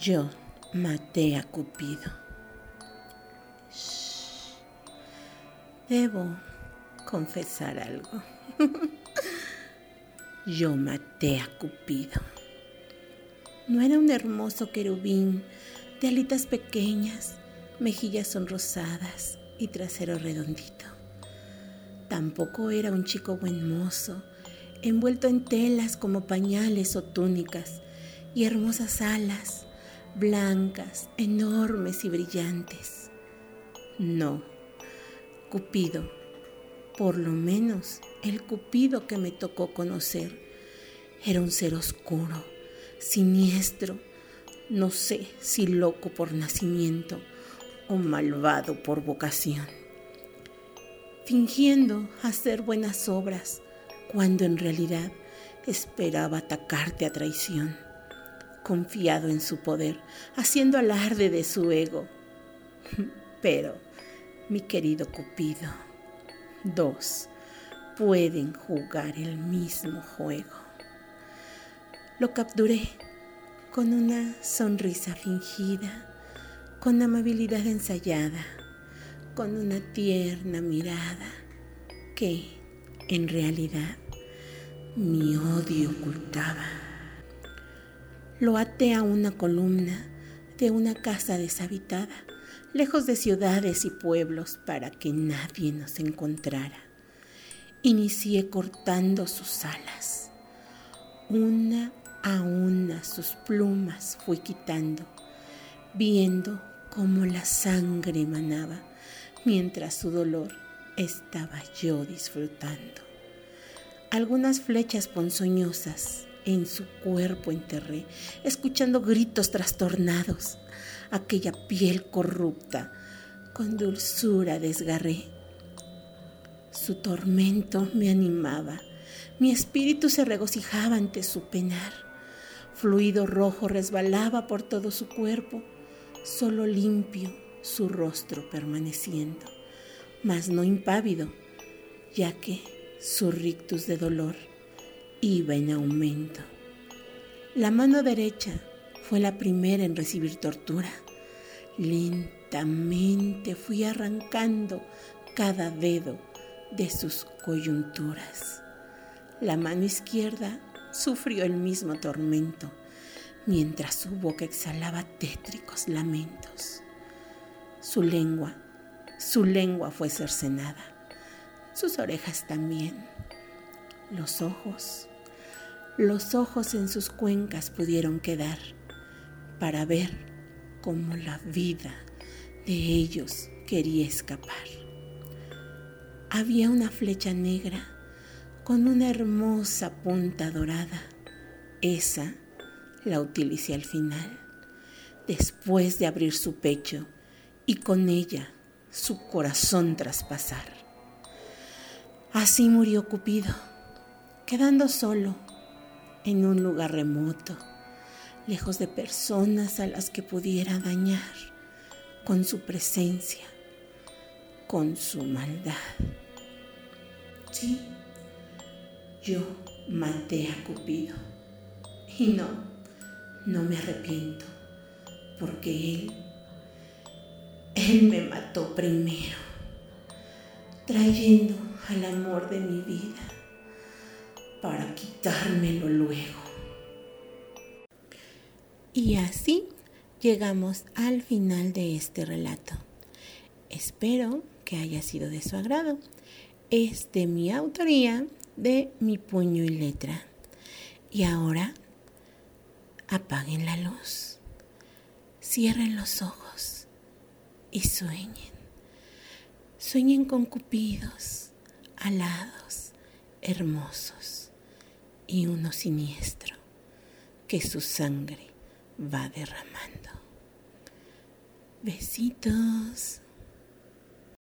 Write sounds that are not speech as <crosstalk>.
Yo maté a Cupido. Debo confesar algo. <laughs> Yo maté a Cupido. No era un hermoso querubín de alitas pequeñas, mejillas sonrosadas y trasero redondito. Tampoco era un chico buen mozo, envuelto en telas como pañales o túnicas y hermosas alas, blancas, enormes y brillantes. No, Cupido, por lo menos el Cupido que me tocó conocer, era un ser oscuro, siniestro, no sé si loco por nacimiento o malvado por vocación, fingiendo hacer buenas obras cuando en realidad esperaba atacarte a traición, confiado en su poder, haciendo alarde de su ego. <laughs> Pero, mi querido Cupido, dos pueden jugar el mismo juego. Lo capturé con una sonrisa fingida, con amabilidad ensayada, con una tierna mirada que, en realidad, mi odio ocultaba. Lo até a una columna de una casa deshabitada, lejos de ciudades y pueblos, para que nadie nos encontrara. Inicié cortando sus alas. Una a una sus plumas fui quitando, viendo cómo la sangre emanaba, mientras su dolor estaba yo disfrutando. Algunas flechas ponzoñosas en su cuerpo enterré, escuchando gritos trastornados. Aquella piel corrupta con dulzura desgarré. Su tormento me animaba, mi espíritu se regocijaba ante su penar. Fluido rojo resbalaba por todo su cuerpo, solo limpio su rostro permaneciendo, mas no impávido, ya que su rictus de dolor iba en aumento. La mano derecha fue la primera en recibir tortura. Lentamente fui arrancando cada dedo de sus coyunturas. La mano izquierda sufrió el mismo tormento, mientras su boca exhalaba tétricos lamentos. Su lengua, su lengua fue cercenada, sus orejas también, los ojos, los ojos en sus cuencas pudieron quedar para ver cómo la vida de ellos quería escapar. Había una flecha negra con una hermosa punta dorada. Esa la utilicé al final, después de abrir su pecho y con ella su corazón traspasar. Así murió Cupido, quedando solo en un lugar remoto, lejos de personas a las que pudiera dañar con su presencia, con su maldad. Sí yo maté a Cupido. Y no, no me arrepiento, porque él, él me mató primero, trayendo al amor de mi vida para quitármelo luego. Y así llegamos al final de este relato. Espero que haya sido de su agrado. Es de mi autoría de mi puño y letra. Y ahora apaguen la luz, cierren los ojos y sueñen. Sueñen con cupidos, alados, hermosos y uno siniestro que su sangre va derramando. Besitos.